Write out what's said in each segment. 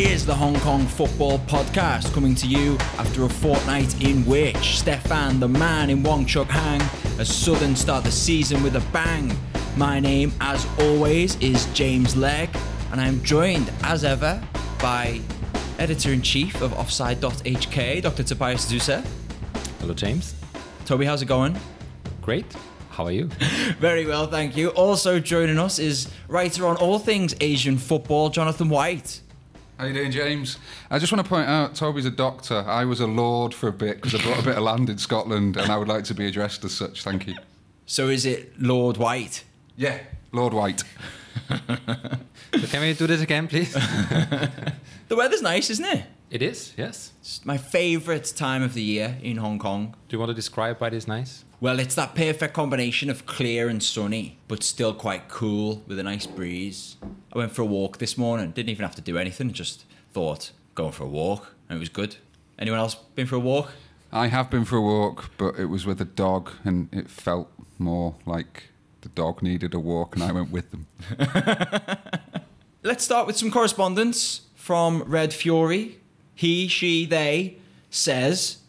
Is the Hong Kong Football Podcast coming to you after a fortnight in which Stefan, the man in Wong Chuk Hang, has Southern start the season with a bang. My name, as always, is James Legge, and I'm joined, as ever, by editor in chief of Offside.hk, Dr. Tobias Zuser. Hello, James. Toby, how's it going? Great. How are you? Very well, thank you. Also joining us is writer on all things Asian football, Jonathan White. How you doing, James? I just want to point out, Toby's a doctor. I was a lord for a bit because I bought a bit of land in Scotland, and I would like to be addressed as such. Thank you. So is it Lord White? Yeah, Lord White. so can we do this again, please? The weather's nice, isn't it? it is, yes. It's my favourite time of the year in Hong Kong. Do you want to describe why it is nice? Well, it's that perfect combination of clear and sunny, but still quite cool with a nice breeze. I went for a walk this morning, didn't even have to do anything, just thought, going for a walk, and it was good. Anyone else been for a walk? I have been for a walk, but it was with a dog, and it felt more like the dog needed a walk, and I went with them. Let's start with some correspondence from Red Fury. He, she, they says,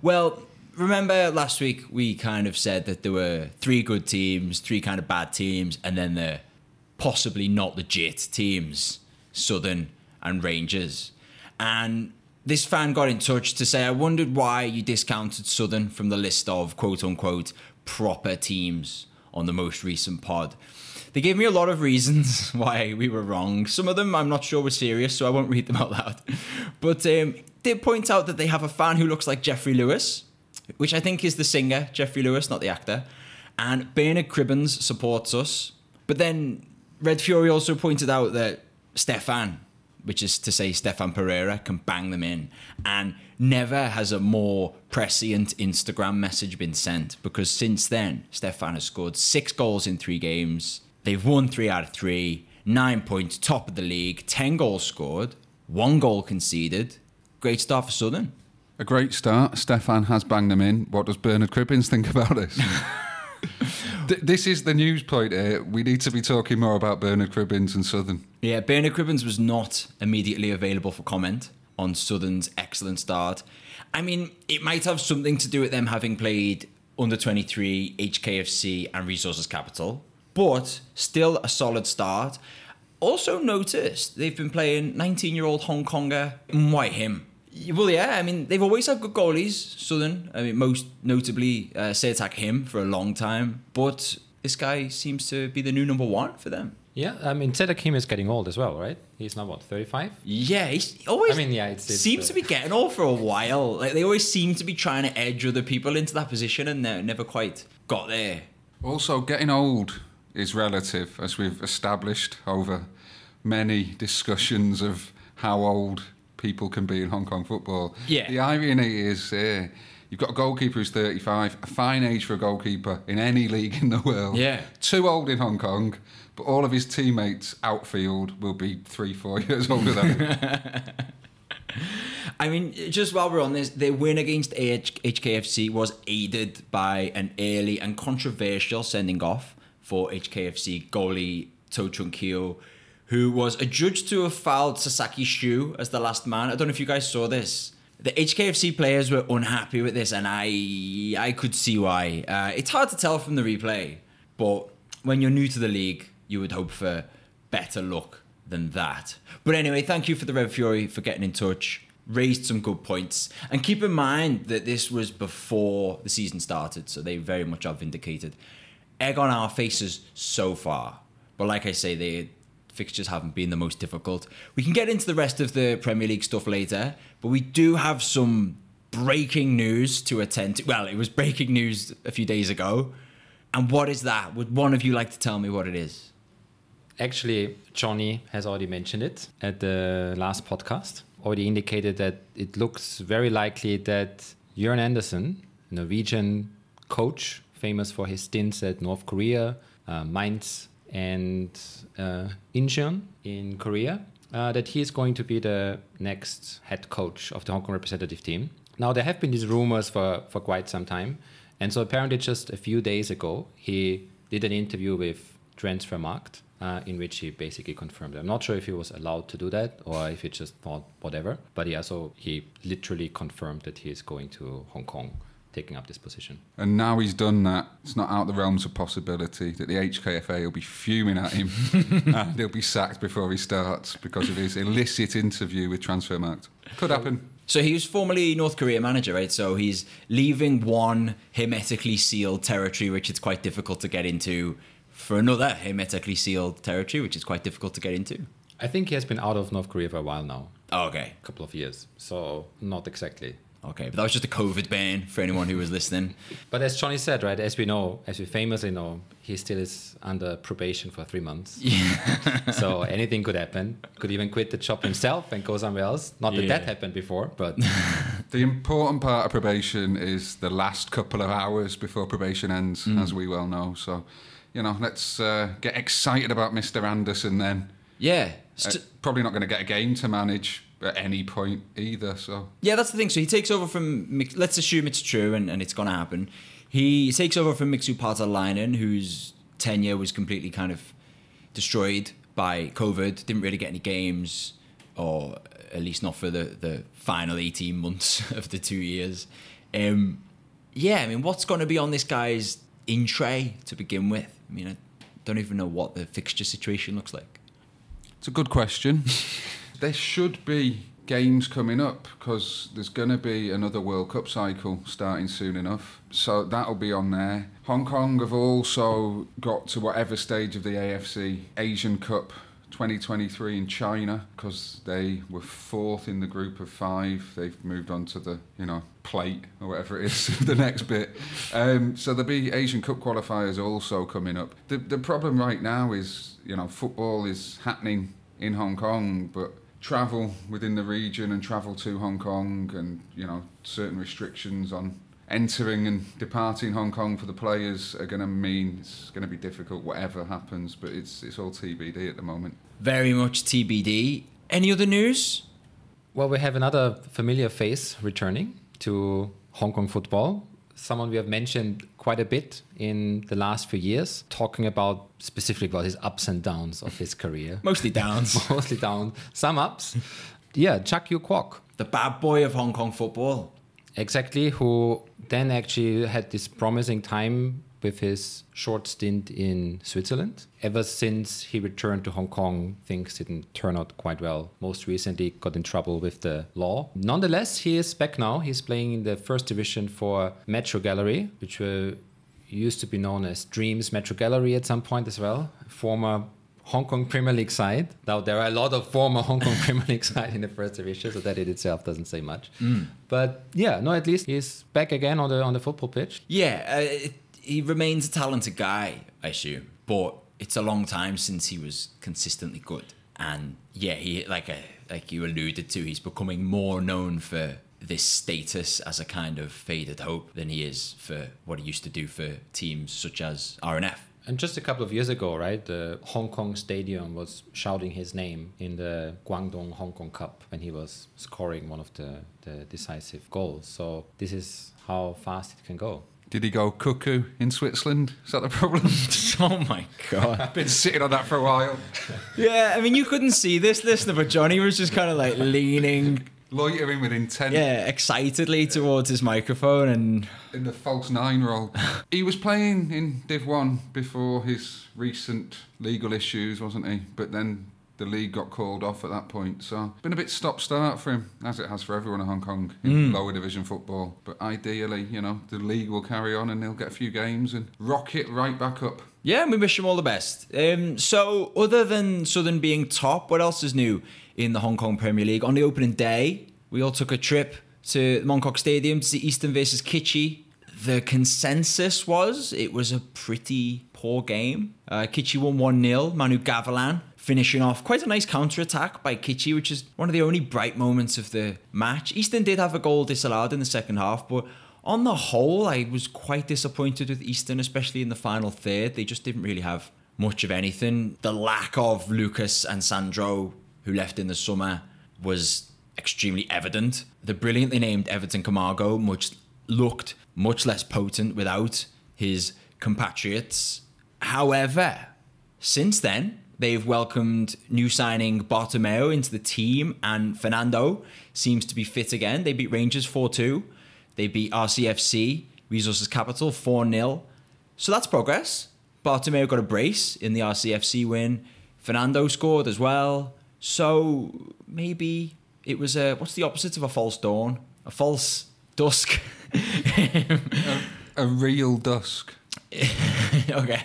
Well, remember last week we kind of said that there were three good teams, three kind of bad teams, and then the possibly not legit teams, Southern and Rangers. And this fan got in touch to say, I wondered why you discounted Southern from the list of quote unquote proper teams on the most recent pod. They gave me a lot of reasons why we were wrong. Some of them I'm not sure were serious, so I won't read them out loud. But um, did point out that they have a fan who looks like Jeffrey Lewis, which I think is the singer, Jeffrey Lewis, not the actor. And Bernard Cribbins supports us. But then Red Fury also pointed out that Stefan, which is to say Stefan Pereira, can bang them in. And never has a more prescient Instagram message been sent because since then, Stefan has scored six goals in three games. They've won three out of three, nine points, top of the league, 10 goals scored, one goal conceded. Great start for Southern. A great start. Stefan has banged them in. What does Bernard Cribbins think about this? This is the news point here. We need to be talking more about Bernard Cribbins and Southern. Yeah, Bernard Cribbins was not immediately available for comment on Southern's excellent start. I mean, it might have something to do with them having played under 23, HKFC, and Resources Capital, but still a solid start. Also noticed they've been playing 19 year old Hong Konger Mwai Him. Well, yeah, I mean, they've always had good goalies, Southern. I mean, most notably, uh, Attack Him for a long time. But this guy seems to be the new number one for them. Yeah, I mean, Tse Tak Him is getting old as well, right? He's now, what, 35? Yeah, he's always. I mean, yeah, it's- it's, seems uh, to be getting old for a while. Like they always seem to be trying to edge other people into that position, and they never quite got there. Also, getting old is relative, as we've established over many discussions of how old people can be in Hong Kong football. Yeah. The irony is uh, you've got a goalkeeper who's 35, a fine age for a goalkeeper in any league in the world. Yeah. Too old in Hong Kong, but all of his teammates outfield will be three, four years older than him. I mean, just while we're on this, their win against AH- HKFC was aided by an early and controversial sending off for HKFC goalie To Chung Kyo, who was adjudged to have fouled Sasaki Shu as the last man. I don't know if you guys saw this. The HKFC players were unhappy with this, and I I could see why. Uh, it's hard to tell from the replay, but when you're new to the league, you would hope for better luck than that. But anyway, thank you for the Red Fury for getting in touch. Raised some good points. And keep in mind that this was before the season started, so they very much are vindicated. Egg on our faces so far. But like I say, the fixtures haven't been the most difficult. We can get into the rest of the Premier League stuff later, but we do have some breaking news to attend to. Well, it was breaking news a few days ago. And what is that? Would one of you like to tell me what it is? Actually, Johnny has already mentioned it at the last podcast. Already indicated that it looks very likely that Jörn Andersen, Norwegian coach, famous for his stints at North Korea, uh, Mainz, and uh, Incheon in Korea, uh, that he is going to be the next head coach of the Hong Kong representative team. Now, there have been these rumors for, for quite some time. And so apparently, just a few days ago, he did an interview with Transfermarkt, uh, in which he basically confirmed. it. I'm not sure if he was allowed to do that or if he just thought whatever. But yeah, so he literally confirmed that he is going to Hong Kong, taking up this position. And now he's done that, it's not out the realms of possibility that the HKFA will be fuming at him and he'll be sacked before he starts because of his illicit interview with Transfermarkt. Could happen. So he was formerly North Korea manager, right? So he's leaving one hermetically sealed territory, which it's quite difficult to get into, for another hermetically sealed territory, which is quite difficult to get into. I think he has been out of North Korea for a while now, Oh, okay. a couple of years. So not exactly. Okay, but that was just a COVID ban for anyone who was listening. But as Johnny said, right, as we know, as we famously know, he still is under probation for three months. Yeah. so anything could happen. Could even quit the job himself and go somewhere else. Not that that happened before, but The important part of probation is the last couple of hours before probation ends, as we well know. So, you know, let's uh, get excited about Mr. Andersen then. Yeah. Uh, probably not going to get a game to manage at any point either. So, yeah, that's the thing. So he takes over from, let's assume it's true and, and it's going to happen. He takes over from Mixu Paatelainen, whose tenure was completely kind of destroyed by COVID, didn't really get any games, or at least not for the, the final 18 months of the two years. Um, yeah, I mean, what's going to be on this guy's in tray to begin with? I mean, I don't even know what the fixture situation looks like. It's a good question. there should be games coming up because there's going to be another World Cup cycle starting soon enough. So that'll be on there. Hong Kong have also got to whatever stage of the AFC Asian Cup 2023 in China because they were fourth in the group of five. They've moved on to the, you know, plate or whatever it is, the next bit. Um, so there'll be Asian Cup qualifiers also coming up. The, the problem right now is, you know, football is happening in Hong Kong, but travel within the region and travel to Hong Kong and, you know, certain restrictions on entering and departing Hong Kong for the players are going to mean it's going to be difficult whatever happens, but it's, it's all TBD at the moment. Very much TBD. Any other news? well, we have another familiar face returning to Hong Kong football. Someone we have mentioned quite a bit in the last few years, talking about specifically about his ups and downs of his career. Mostly downs. Mostly down, some ups. Yeah, Chuck Yu Kwok. the bad boy of Hong Kong football. Exactly, who then actually had this promising time with his short stint in Switzerland. Ever since he returned to Hong Kong, things didn't turn out quite well. Most recently, got in trouble with the law. Nonetheless, he is back now. He's playing in the first division for Metro Gallery, which were, used to be known as Dreams Metro Gallery at some point as well. Former Hong Kong Premier League side. Now there are a lot of former Hong Kong Premier League side in the first division, so that in itself doesn't say much. But yeah, no, at least he's back again on the on the football pitch. Yeah, uh, it, he remains a talented guy, I assume, but it's a long time since he was consistently good. And yeah, he like a, like you alluded to, he's becoming more known for this status as a kind of faded hope than he is for what he used to do for teams such as RNF. And just a couple of years ago, right, the Hong Kong Stadium was shouting his name in the Guangdong Hong Kong Cup when he was scoring one of the, the decisive goals. So this is how fast it can go. Did he go cuckoo in Switzerland? Is that the problem? oh my god. I've been sitting on that for a while. Yeah, I mean you couldn't see this listener, but Johnny was just kind of like leaning Loitering with intent yeah, excitedly towards his microphone and in the false nine role. he was playing in Div 1 before his recent legal issues, wasn't he? But then the league got called off at that point. So been a bit stop start for him, as it has for everyone in Hong Kong in lower division football. But ideally, you know, the league will carry on and he'll get a few games and rock it right back up. Yeah, we wish him all the best. Um, so, other than Southern being top, what else is new in the Hong Kong Premier League? On the opening day, we all took a trip to Mongkok Stadium to see Eastern versus Kitchee. The consensus was it was a pretty poor game. Uh, Kitchee won 1 0. Manu Gavilán finishing off quite a nice counter attack by Kitchee, which is one of the only bright moments of the match. Eastern did have a goal disallowed in the second half, but on the whole, I was quite disappointed with Eastern, especially in the final third. They just didn't really have much of anything. The lack of Lucas and Sandro, who left in the summer, was extremely evident. The brilliantly named Everton Camargo much looked much less potent without his compatriots. However, Since then, they've welcomed new signing Bartomeu into the team, and Fernando seems to be fit again. They beat Rangers 4 2. They beat RCFC, Resources Capital, 4 0. So that's progress. Bartomeu got a brace in the RCFC win. Fernando scored as well. So maybe it was a what's the opposite of a false dawn? A false dusk. A real dusk. okay.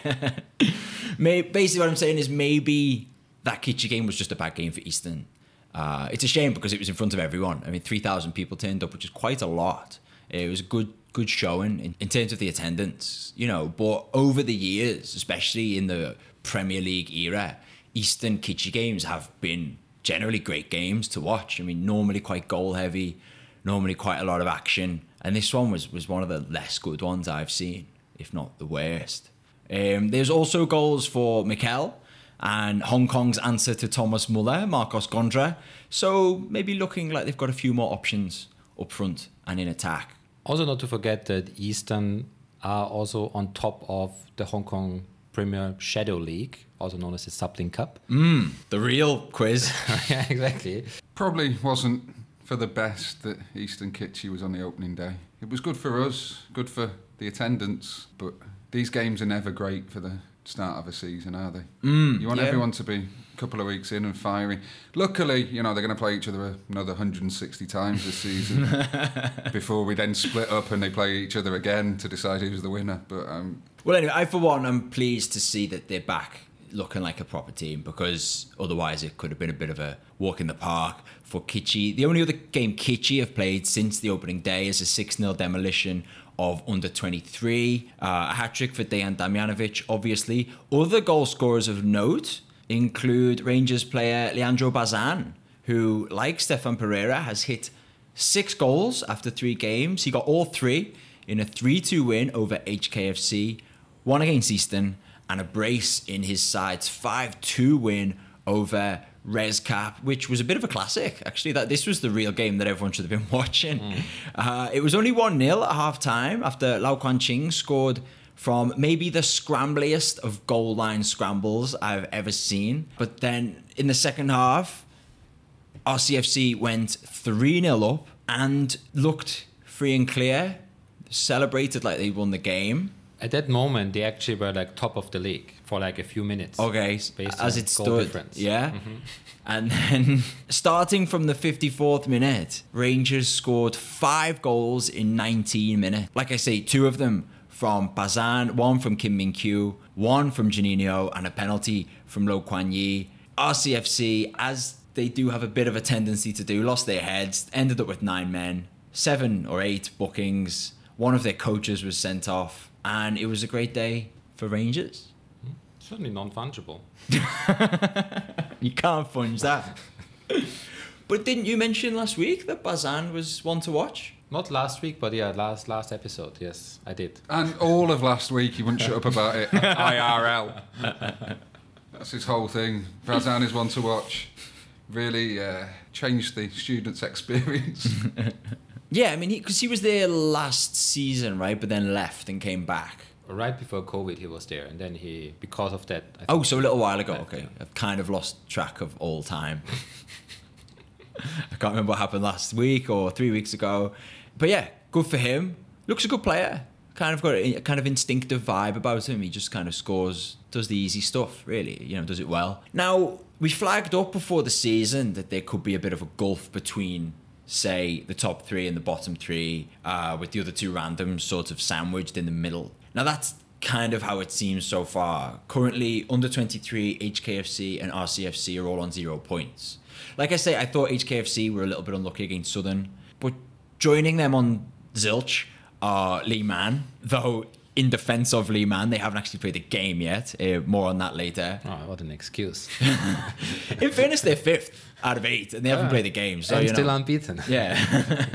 Basically, what I'm saying is maybe that Kitchee game was just a bad game for Eastern. Uh, it's a shame because it was in front of everyone. I mean, 3,000 people turned up, which is quite a lot. It was a good good showing in, in terms of the attendance, you know. But over the years, especially in the Premier League era, Eastern Kitchee games have been generally great games to watch. I mean, normally quite goal heavy, normally quite a lot of action, and this one was was one of the less good ones I've seen, if not the worst. Um, there's also goals for Mikel and Hong Kong's answer to Thomas Muller, Marcos Gondra. So maybe looking like they've got a few more options up front and in attack. Also, not to forget that Eastern are also on top of the Hong Kong Premier Shadow League, also known as the Sapling Cup. The real quiz. yeah, exactly. Probably wasn't for the best that Eastern Kitchee was on the opening day. It was good for us, good for the attendance, but these games are never great for the start of a season, are they? Mm, you want yeah. everyone to be a couple of weeks in and firing. Luckily, you know, they're going to play each other another 160 times this season before we then split up and they play each other again to decide who's the winner. But um, Well, anyway, I for one I'm pleased to see that they're back looking like a proper team because otherwise it could have been a bit of a walk in the park for Kitchee. The only other game Kitchee have played since the opening day is a 6 0 demolition of under 23. Uh, a hat trick for Dejan Damjanovic, obviously. Other goal scorers of note include Rangers player Leandro Bazan, who, like Stefan Pereira, has hit six goals after three games. He got all three in a 3 2 win over HKFC, one against Eastern, and a brace in his side's 5 2 win over Rescap, which was a bit of a classic. Actually, that this was the real game that everyone should have been watching. Uh, it was only 1 0 at half time after Lau Quan Ching scored from maybe the scrambliest of goal line scrambles I've ever seen. But then in the second half, RCFC went 3 0 up and looked free and clear, celebrated like they won the game. At that moment, they actually were like top of the league for like a few minutes. Okay, as it stood. difference. Yeah. Mm-hmm. And then starting from the 54th minute, Rangers scored five goals in 19 minutes. Like I say, two of them from Bazan, one from Kim Min Kyu, one from Janino, and a penalty from Lo Kwan Yee. RCFC, as they do have a bit of a tendency to do, lost their heads, ended up with nine men, seven or eight bookings. One of their coaches was sent off, and it was a great day for Rangers. Certainly non fungible. You can't funge that. but didn't you mention last week that Bazan was one to watch? Not last week, but yeah, last last episode. Yes, I did. and all of last week he wouldn't shut up about it. IRL. That's his whole thing. Bazan is one to watch. Really uh, changed the students' experience. Yeah, I mean, because he, was there last season, right? But then left and came back. Right before COVID, he was there, and then he, because of that. I Oh, so a little while ago. Right, Okay, yeah. I've kind of lost track of all time. I can't remember what happened last week or three weeks ago, but yeah, good for him. Looks a good player. Kind of got a, a kind of instinctive vibe about him. He just kind of scores, does the easy stuff. Really, you know, does it well. Now we flagged up before the season that there could be a bit of a gulf between. Say the top three and the bottom three, uh, with the other two randoms sort of sandwiched in the middle. Now that's kind of how it seems so far. Currently, under 23, HKFC and RCFC are all on zero points. Like I say, I thought HKFC were a little bit unlucky against Southern, but joining them on zilch are Lee Man, though in defense of Lee Man, they haven't actually played the game yet. Uh, more on that later. Oh, what an excuse. In fairness, they're fifth out of eight, and they haven't Ah. played the game. So and you know. still unbeaten. Yeah.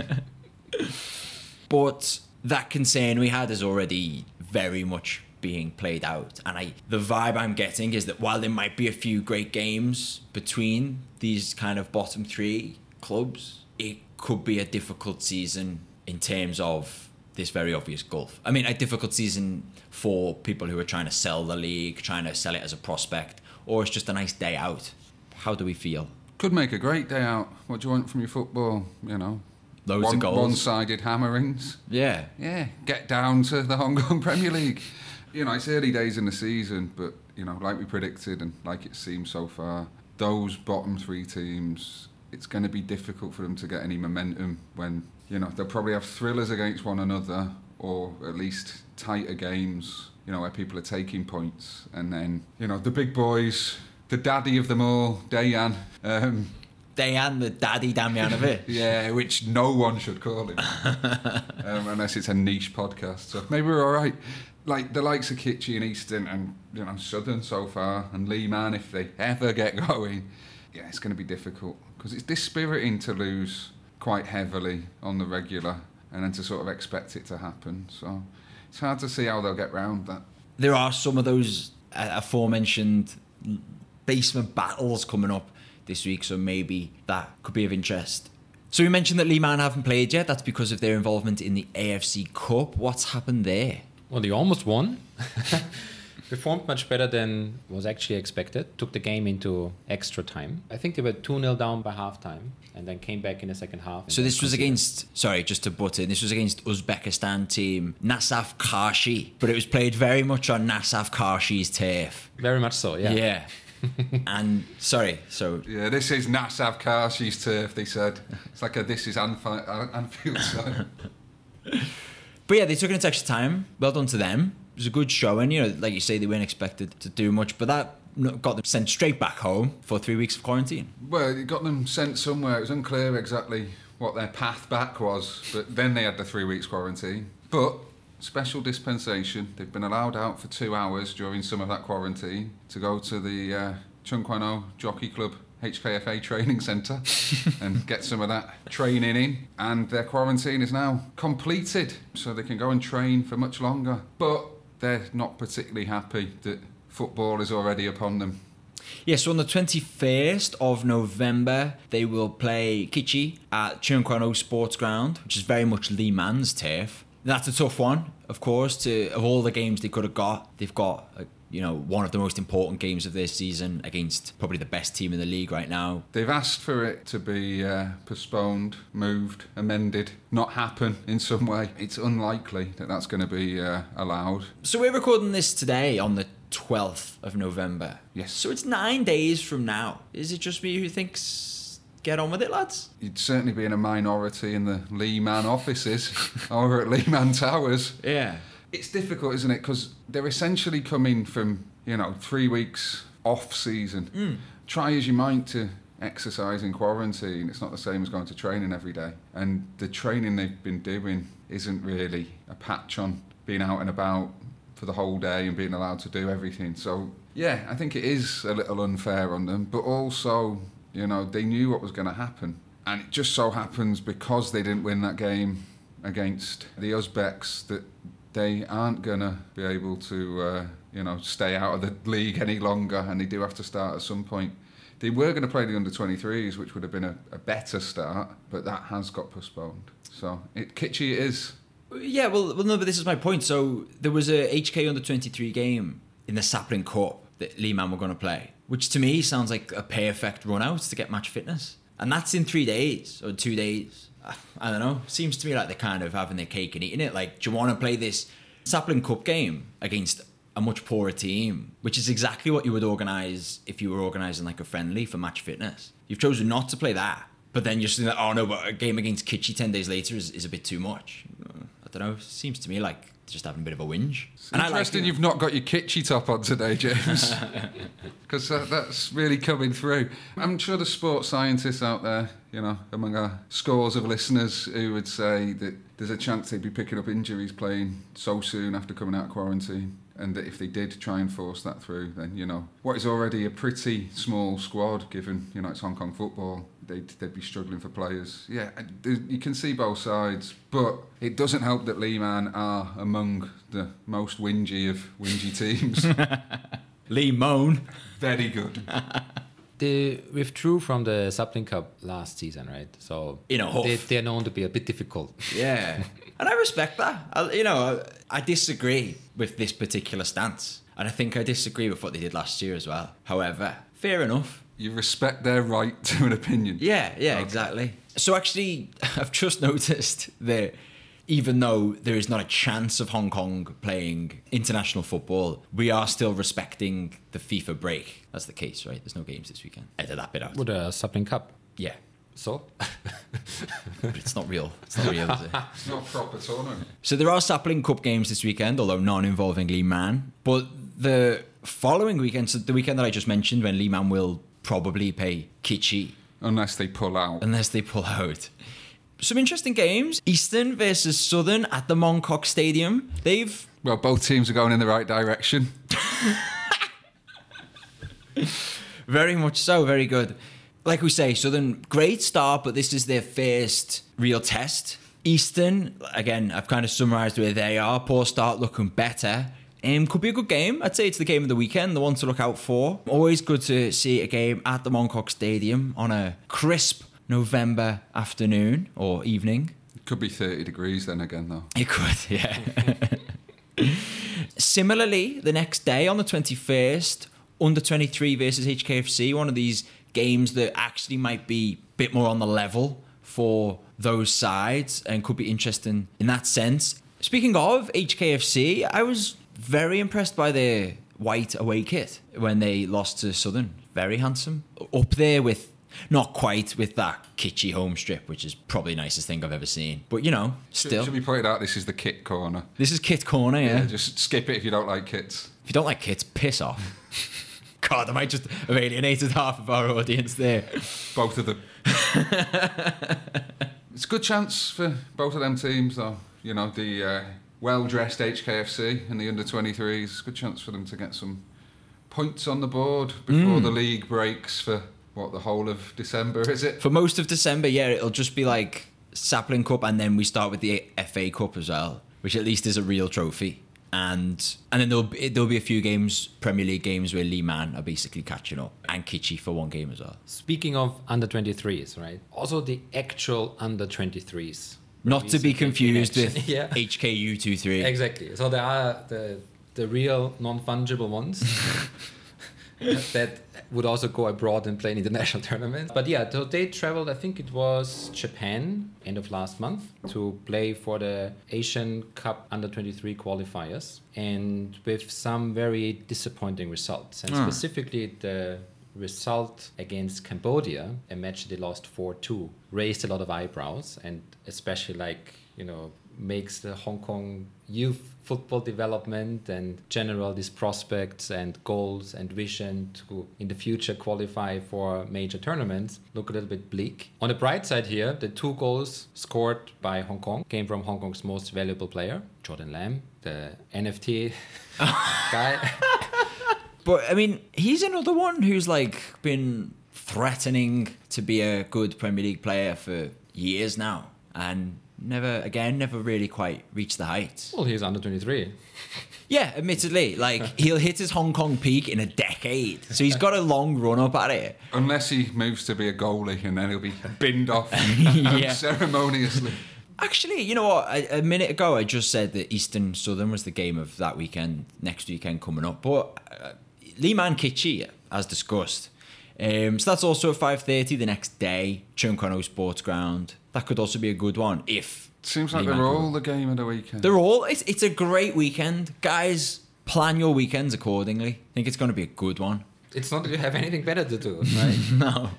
but that concern we had is already very much being played out. And I the vibe I'm getting is that while there might be a few great games between these kind of bottom three clubs, it could be a difficult season in terms of this very obvious gulf. I mean, a difficult season for people who are trying to sell the league, trying to sell it as a prospect, or it's just a nice day out. How do we feel? Could make a great day out. What do you want from your football? You know, Loads one, of goals. one-sided hammerings. Yeah. Yeah, get down to the Hong Kong Premier League. You know, it's early days in the season, but you know, like we predicted and like it seems so far, those bottom three teams, it's going to be difficult for them to get any momentum when you know they'll probably have thrillers against one another, or at least tighter games. You know, where people are taking points, and then you know the big boys, the daddy of them all, Dejan. Um, Dejan, the daddy Damjanovic. yeah, which no one should call him, um, unless it's a niche podcast. So maybe we're all right. Like the likes of Kitchee and Eastern and you know Southern so far, and Lee Man if they ever get going, yeah, it's going to be difficult because it's dispiriting to lose quite heavily on the regular and then to sort of expect it to happen. So it's hard to see how they'll get round that. there are some of those uh, aforementioned basement battles coming up this week, so maybe that could be of interest. So we mentioned that Lee Man haven't played yet. That's because of their involvement in the AFC Cup. What's happened there? Well, they almost won. Performed much better than was actually expected. Took the game into extra time. I think they were 2 0 down by halftime and then came back in the second half. So this was conceded. against, sorry, just to butt in, this was against Uzbekistan team Nasaf Karshi, but it was played very much on Nasaf Karshi's turf. Very much so, yeah. Yeah. and sorry, so Yeah, this is Nasaf Karshi's turf. They said it's like a this is Anfi- uh, Anfield sign. But yeah, they took it into extra time. Well done to them. Was a good showing. You know, like you say, they weren't expected to do much, but that got them sent straight back home for three weeks of quarantine. Well, it got them sent somewhere. It was unclear exactly what their path back was, but then they had the three weeks quarantine. But special dispensation, they've been allowed out for two hours during some of that quarantine to go to the uh, Tseung Kwan O Jockey Club HKFA training centre and get some of that training in. And their quarantine is now completed, so they can go and train for much longer. But they're not particularly happy that football is already upon them. Yeah, so on the 21st of November, they will play Kitchee at Cheung Sports Ground, which is very much Lee Man's turf. That's a tough one, of course. To of all the games they could have got, they've got uh, you know one of the most important games of their season against probably the best team in the league right now. They've asked for it to be uh, postponed, moved, amended, not happen in some way. It's unlikely that that's going to be uh, allowed. So we're recording this today on the 12th of November. Yes. So it's nine days from now. Is it just me who thinks get on with it, lads? You'd certainly be in a minority in the Lee Man offices over at Lehman Towers. Yeah. It's difficult, isn't it? Because they're essentially coming from, you know, three weeks off season. Mm. Try as you might to exercise in quarantine. It's not the same as going to training every day. And the training they've been doing isn't really a patch on being out and about for the whole day and being allowed to do everything. So, yeah, I think it is a little unfair on them. But also, you know, they knew what was going to happen. And it just so happens because they didn't win that game against the Uzbeks that they aren't going to be able to, uh, you know, stay out of the league any longer, and they do have to start at some point. They were going to play the under 23s, which would have been a, a better start, but that has got postponed. So it Kitchee it is. Yeah, well, well, no, but this is my point. So there was a HK under 23 game in the Sapling Cup that Lee Man were going to play, which to me sounds like a perfect run out to get match fitness. And that's in three days or two days. I- don't know. Seems to me like they're kind of having their cake and eating it. Like, do you want to play this Sapling Cup game against a much poorer team, which is exactly what you would organise if you were organising like a friendly for match fitness? You've chosen not to play that. But then you're saying that, oh no, but a game against Kitchee 10 days later is, is a bit too much. I don't know. Seems to me like just having a bit of a whinge. And I like Interesting you've not got your Kitchee top on today, James. Because uh, that's really coming through. I'm sure the sports scientists out there, you know, among our scores of listeners who would say that there's a chance they'd be picking up injuries playing so soon after coming out of quarantine. And that if they did try and force that through, then, you know, what is already a pretty small squad, given, you know, it's Hong Kong football, they'd, they'd be struggling for players. Yeah, you can see both sides, but it doesn't help that Lee Man are among the most whingy of whingy teams. Lee Moan. Very good. they withdrew from the Sapling Cup last season, right? So In a huff. they, they're known to be a bit difficult. Yeah. and I respect that. I, you know, I, I disagree with this particular stance. And I think I disagree with what they did last year as well. However, fair enough. You respect their right to an opinion. Yeah, yeah, Okay. exactly. So actually, I've just noticed that even though there is not a chance of Hong Kong playing international football, we are still respecting the FIFA break. That's the case, right? There's no games this weekend. Edit that bit out. With uh, a Sapling Cup. Yeah, So but it's not real. It's not real, is it? It's not a proper tournament. So there are Sapling Cup games this weekend, although none involving Lee Man. But the following weekend, so the weekend that I just mentioned, when Lee Man will probably pay Kitchee Unless they pull out. unless they pull out. Some interesting games. Eastern versus Southern at the Mongkok Stadium. They've Well, both teams are going in the right direction. very much so, very good. Like we say, Southern, great start, but this is their first real test. Eastern, again, I've kind of summarised where they are. Poor start, looking better. Um, could be a good game. I'd say it's the game of the weekend, the one to look out for. Always good to see a game at the Mongkok Stadium on a crisp November afternoon or evening. It Could be 30 degrees then again, though. It could, yeah. Similarly, the next day on the 21st, under 23 versus HKFC, one of these games that actually might be a bit more on the level for those sides and could be interesting in that sense. Speaking of HKFC, I was very impressed by their white away kit when they lost to Southern. Very handsome. Up there with, not quite with that Kitchee home strip, which is probably the nicest thing I've ever seen. But you know, still. Should be pointed out this is the kit corner. This is Kit Corner, yeah. Yeah, just skip it if you don't like kits. If you don't like kits, piss off. God, I might just have alienated half of our audience there. Both of them. it's a good chance for both of them teams, though. You know, the uh, well dressed HKFC and the under 23s. Good chance for them to get some points on the board before the league breaks for what, the whole of December, is it? For most of December, yeah, it'll just be like Sapling Cup, and then we start with the FA Cup as well, which at least is a real trophy. And and then there'll be, there'll be a few games, Premier League games, where Lee Man are basically catching up, and Kitchee for one game as well. Speaking of under 23s, right? Also the actual under 23s. Not to be In- in confused with yeah. HKU 23. Exactly. So there are the the real non-fungible ones that would also go abroad and play in international tournaments. But yeah, so they traveled. I think it was Japan end of last month to play for the Asian Cup Under 23 qualifiers, and with some very disappointing results, and Ah. specifically the result against Cambodia, a match they lost 4-2, raised a lot of eyebrows and especially like, you know, makes the Hong Kong youth football development and general these prospects and goals and vision to in the future qualify for major tournaments look a little bit bleak. On the bright side here, the two goals scored by Hong Kong came from Hong Kong's most valuable player, Jordan Lam, the NFT guy. But I mean, he's another one who's like been threatening to be a good Premier League player for years now, and never again, never really quite reached the heights. well, he's under 23. Yeah, admittedly, like he'll hit his Hong Kong peak in a decade, so he's got a long run up at it. Unless he moves to be a goalie and then he'll be binned off Yeah. ceremoniously. Actually, you know what? A, a minute ago, I just said that Eastern Southern was the game of that weekend, next weekend coming up. But uh, Lee Man Kitchee, as discussed. Um, so that's also at 5.30 the next day, Tseung Kwan O Sports Ground. That could also be a good one if... Seems like they're all the game of the weekend. They're all... It's, it's a great weekend. Guys, plan your weekends accordingly. I think it's going to be a good one. It's not that you have anything better to do, right? No.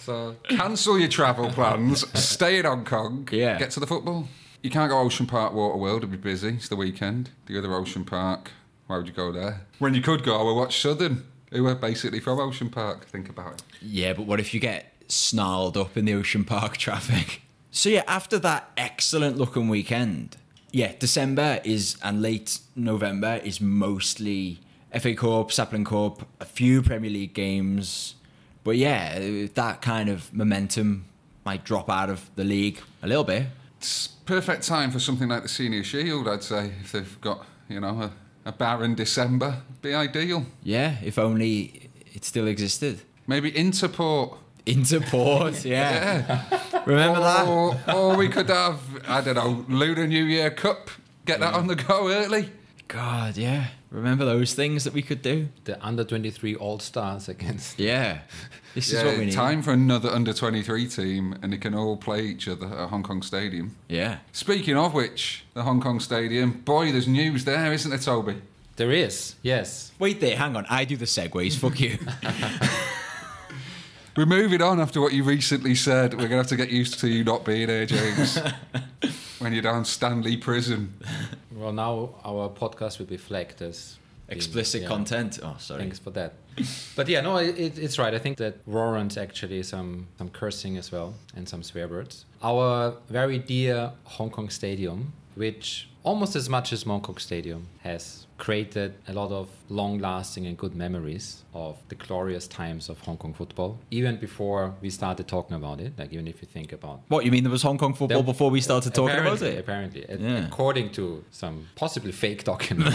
so Cancel your travel plans. stay in Hong Kong. Yeah. Get to the football. You can't go Ocean Park Water World. It'll be busy. It's the weekend. The other Ocean Park. Why would you go there? When you could go, I would watch Southern, who are basically from Ocean Park. Think about it. Yeah, but what if you get snarled up in the Ocean Park traffic? So yeah, after that excellent looking weekend, yeah, December is and late November is mostly FA Cup, Sapling Cup, a few Premier League games. But yeah, that kind of momentum might drop out of the league a little bit. It's perfect time for something like the Senior Shield, I'd say. If they've got, you know, a, a barren December, be ideal. Yeah, if only it still existed. Maybe Interport. Interport, yeah. Remember that? Or, or we could have, I don't know, Lunar New Year Cup. Get that on the go early. God, yeah. Remember those things that we could do? The under 23 All Stars against. Yeah. This is what we need. time for another under 23 team, and they can all play each other at Hong Kong Stadium. Yeah. Speaking of which, the Hong Kong Stadium, boy, there's news there, isn't there, Toby? There is, yes. Wait there, hang on. I do the segues. Fuck you. We're moving on after what you recently said. We're going to have to get used to you not being here, James. when you're down Stanley Prison. Well, now our podcast will be flagged as being- Explicit yeah. content. Oh, sorry. Thanks for that. but yeah, no, it, it's right. I think that warrants actually some some cursing as well and some swear words. Our very dear Hong Kong Stadium, which almost as much as Mongkok Stadium has created a lot of long-lasting and good memories of the glorious times of Hong Kong football, even before we started talking about it. Like even if you think about What, you mean there was Hong Kong football There- before we started talking about it? Apparently, Yeah. according to some possibly fake document.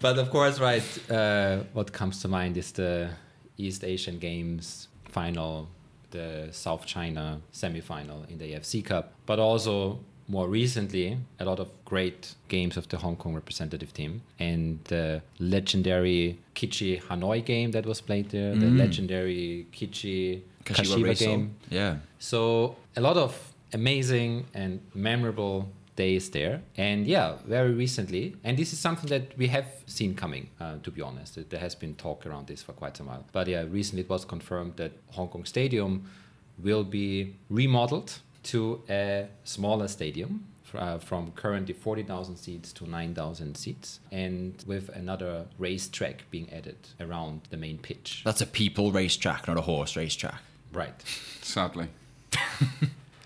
but of course, right. Uh, what comes to mind is the East Asian Games final, the South China semi-final in the AFC Cup, but also more recently a lot of great games of the Hong Kong representative team and the legendary Kitchee Hanoi game that was played there, the legendary Kitchee Kashiwa Kashiwa game. Yeah. So a lot of amazing and memorable days there. And yeah, very recently, and this is something that we have seen coming, uh, to be honest. There has been talk around this for quite some while. But yeah, recently it was confirmed that Hong Kong Stadium will be remodeled to a smaller stadium. Uh, from currently 40,000 seats to 9,000 seats, and with another racetrack being added around the main pitch. That's a people racetrack, not a horse racetrack. Right. Sadly.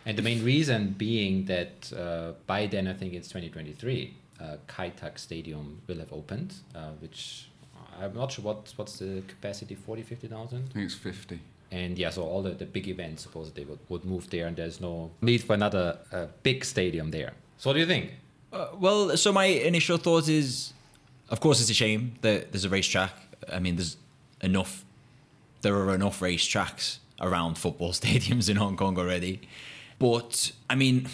And the main reason being that uh, by then, I think it's 2023, uh, Kai Tak Stadium will have opened, uh, which I'm not sure what what's the capacity 40, 50,000? I think it's 50. And yeah, so all the, the big events supposedly would, would move there, and there's no need for another uh, big stadium there. So, what do you think? Uh, well, so my initial thought is, of course, it's a shame that there's a racetrack. I mean, there's enough. There are enough racetracks around football stadiums in Hong Kong already. But I mean,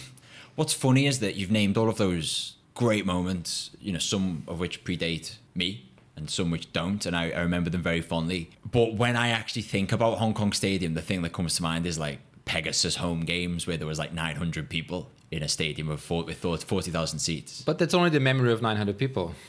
what's funny is that you've named all of those great moments. You know, some of which predate me, and some which don't, and I, I remember them very fondly. But when I actually think about Hong Kong Stadium, the thing that comes to mind is like Pegasus home games where there was like 900 people in a stadium with 40,000 seats. But that's only the memory of 900 people.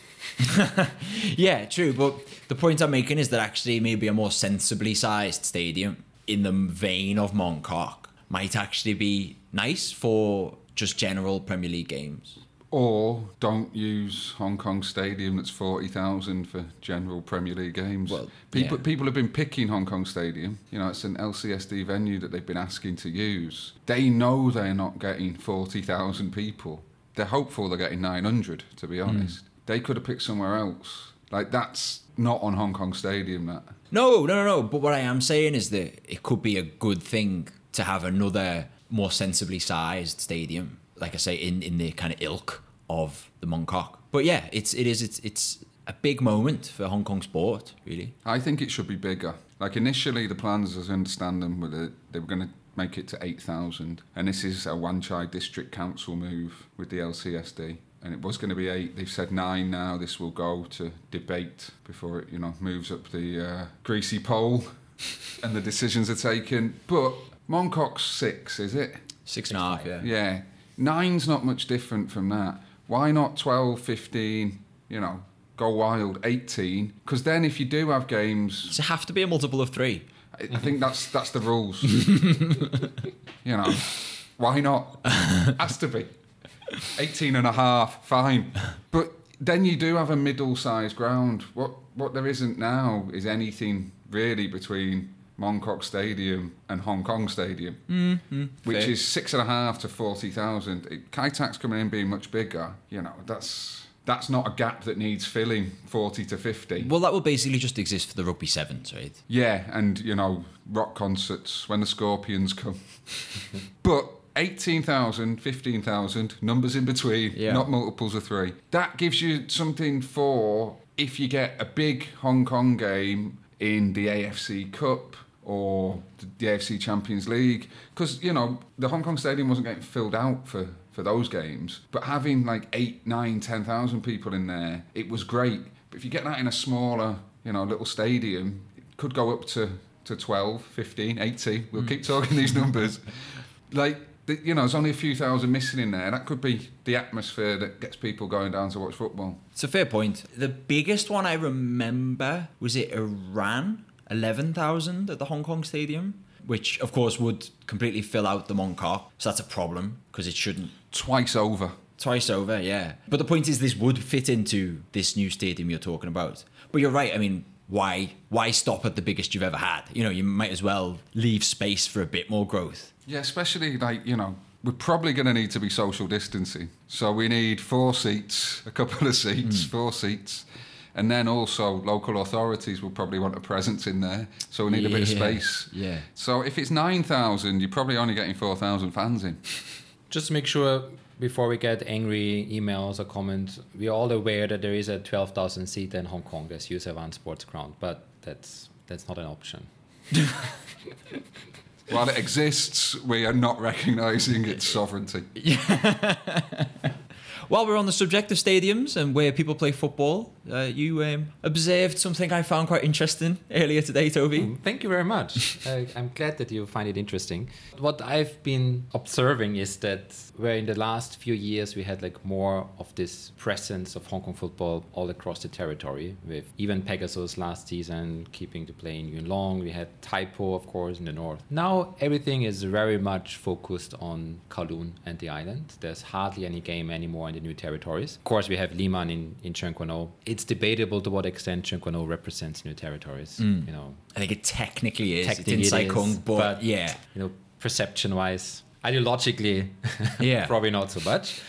Yeah, true. But the point I'm making is that actually maybe a more sensibly sized stadium in the vein of Mongkok might actually be nice for just general Premier League games. Or don't use Hong Kong Stadium that's 40,000 for general Premier League games. Well, people, yeah. people have been picking Hong Kong Stadium. You know, it's an LCSD venue that they've been asking to use. They know they're not getting 40,000 people. They're hopeful they're getting 900, to be hmm. honest. They could have picked somewhere else. Like, that's not on Hong Kong Stadium, that. No, no, no, no. But what I am saying is that it could be a good thing to have another more sensibly sized stadium, like I say, in, in the kind of ilk of the Mongkok. But yeah, it's it is it's it's a big moment for Hong Kong sport, really. I think it should be bigger. Like initially, the plans, as I understand them, were that they were going to make it to 8,000. And this is a Wan Chai District Council move with the LCSD. And it was going to be eight. They've said nine now. This will go to debate before it, you know, moves up the uh, greasy pole and the decisions are taken. But Mongkok's six, is it? Six and a half, yeah. Yeah. Nine's not much different from that. Why not 12, 15, you know, go wild, 18? Because then if you do have games Does it have to be a multiple of three? I I think that's that's the rules. you know, why not? Has to be. 18 and a half, fine. But then you do have a middle-sized ground. What what there isn't now is anything really between Mongkok Stadium and Hong Kong Stadium, mm-hmm. which fair. is six and a half to 40,000. Kai Tak's coming in being much bigger. You know, that's that's not a gap that needs filling 40 to 50. Well, that will basically just exist for the rugby sevens, right? Yeah, and you know, rock concerts when the Scorpions come. but 18,000, 15,000, numbers in between, Yeah. not multiples of three. That gives you something for if you get a big Hong Kong game in the AFC Cup or the AFC Champions League because you know the Hong Kong Stadium wasn't getting filled out for for those games, but having like eight, nine, ten thousand people in there, it was great. But if you get that in a smaller, you know, little stadium, it could go up to to 12, 15, 18. We'll keep mm. talking these numbers. Like the- you know, there's only a few thousand missing in there. That could be the atmosphere that gets people going down to watch football. It's a fair point. The biggest one I remember was it Iran, 11,000 at the Hong Kong Stadium, which of course would completely fill out the Mong Kok. So that's a problem because it shouldn't. Twice over. Twice over, yeah. But the point is, this would fit into this new stadium you're talking about. But you're right. I mean, why why stop at the biggest you've ever had? You know, you might as well leave space for a bit more growth. Yeah, especially like, you know, we're probably going to need to be social distancing. So we need four seats, a couple of seats, hmm. four seats. And then also local authorities will probably want a presence in there. So we need a bit of space. yeah. So if it's 9,000, you're probably only getting 4,000 fans in. Just to make sure before we get angry emails or comments, we are all aware that there is a 12,000 seat in Hong Kong as Siu Sai Wan Sports Ground, but that's that's not an option. While it exists, we are not recognising its sovereignty. While we're on the subject of stadiums and where people play football, uh, you um, observed something I found quite interesting earlier today, Toby. Thank you very much. I, I'm glad that you find it interesting. What I've been observing is that where in the last few years we had like more of this presence of Hong Kong football all across the territory, with even Pegasus last season keeping to play in Yuen Long. We had Taipo, of course, in the north. Now everything is very much focused on Kowloon and the island. There's hardly any game anymore in the new territories. Of course, we have Lee Man in, in Tseung Kwan O. It's debatable to what extent Tseung Kwan O represents new territories. Mm. You know, I think it technically is. Technically it's in it is, Sai Kung, but, yeah. you know, perception wise, ideologically, Yeah. probably not so much.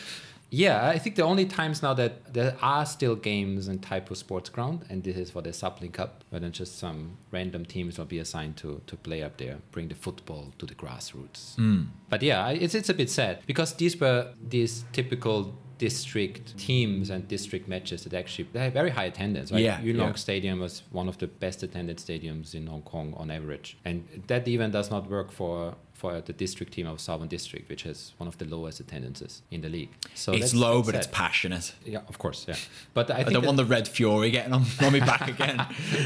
Yeah, I think the only times now that there are still games in Taipo Sports Ground, and this is for the Sapling Cup, where then just some random teams will be assigned to, to play up there, bring the football to the grassroots. Mm. But yeah, it's, it's a bit sad because these were these typical district teams and district matches that actually they have very high attendance. Right? Yeah, Yuen Long yeah. Stadium was one of the best attended stadiums in Hong Kong on average, and that even does not work for for the district team of Southern District, which has one of the lowest attendances in the league. So it's low, but it's passionate. yeah, of course, yeah. But I I, don't want the Red Fury getting on, on me back again.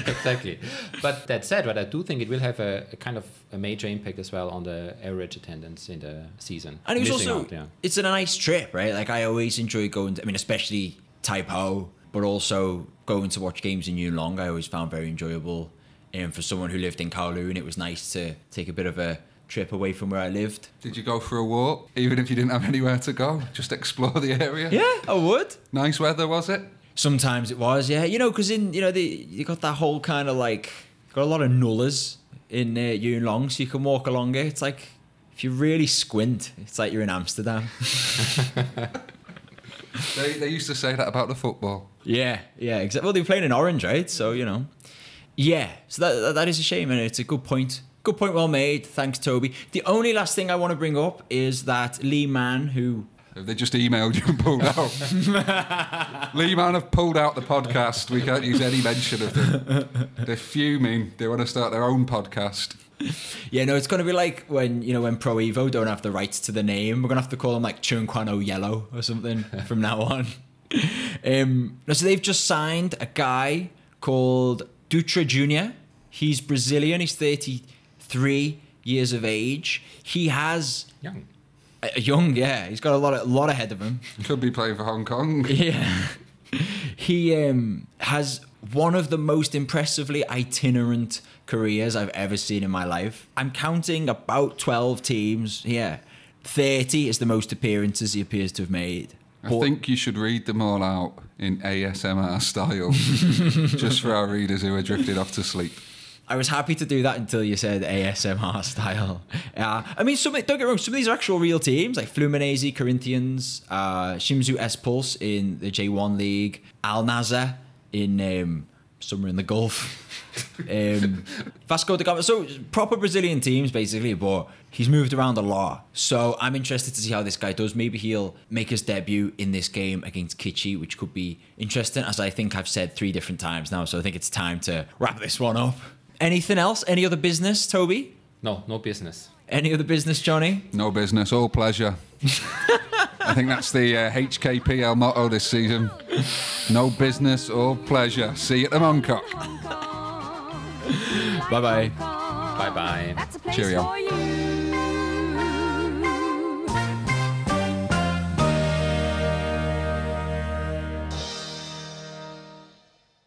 exactly. But that said, but I do think it will have a, a kind of a major impact as well on the average attendance in the season. And it was also, out, yeah. it's a nice trip, right? Like I always enjoy going. To, I mean, especially Taipo, but also going to watch games in Yuen Long. I always found very enjoyable. And for someone who lived in Kowloon, it was nice to take a bit of a trip away from where I lived. Did you go for a walk, even if you didn't have anywhere to go? Just explore the area? Yeah, I would. Nice weather, was it? Sometimes it was, yeah. You know, because in you know the you got that whole kind of like got a lot of nullahs in uh, Yuen Long, so you can walk along it. It's like if you really squint, it's like you're in Amsterdam. They, they used to say that about the football. Yeah, yeah, exactly. Well, they were playing in orange, right? So you know, yeah. So that- that is a shame, and it's a good point. Good point, well made. Thanks, Toby. The only last thing I want to bring up is that Lee Man, who They just emailed you and pulled out. Lee Man have pulled out the podcast. We can't use any mention of them. They're fuming. They want to start their own podcast. Yeah, no, it's going to be like when you know when Pro Evo don't have the rights to the name. We're going to have to call them like Tseung Kwan O Yellow or something from now on. Um, so they've just signed a guy called Dutra Junior. He's Brazilian. He's thirty three years of age. He has Young. a young, yeah. He's got a lot of a lot ahead of him. Could be playing for Hong Kong. Yeah. He um, has one of the most impressively itinerant careers I've ever seen in my life. I'm counting about 12 teams. Yeah. 30 is the most appearances he appears to have made. I But- think you should read them all out in ASMR style, just for our readers who are drifted off to sleep. I was happy to do that until you said ASMR style. Yeah, I mean, some don't get wrong. Some of these are actual real teams, like Fluminense, Corinthians, uh, Shimizu S-Pulse in the J1 League, Al Nazar in um, somewhere in the Gulf. um, Vasco da Gama. So proper Brazilian teams, basically, but he's moved around a lot. So I'm interested to see how this guy does. Maybe he'll make his debut in this game against Kitchee, which could be interesting, as I think I've said three different times now. So I think it's time to wrap this one up. Anything else? Any other business, Toby? No, no business. Any other business, Johnny? No business, all pleasure. I think that's the uh, HKPL motto this season. No business, all pleasure. See you at the Mong Kok. Bye bye. Bye bye. That's a Cheerio. for you.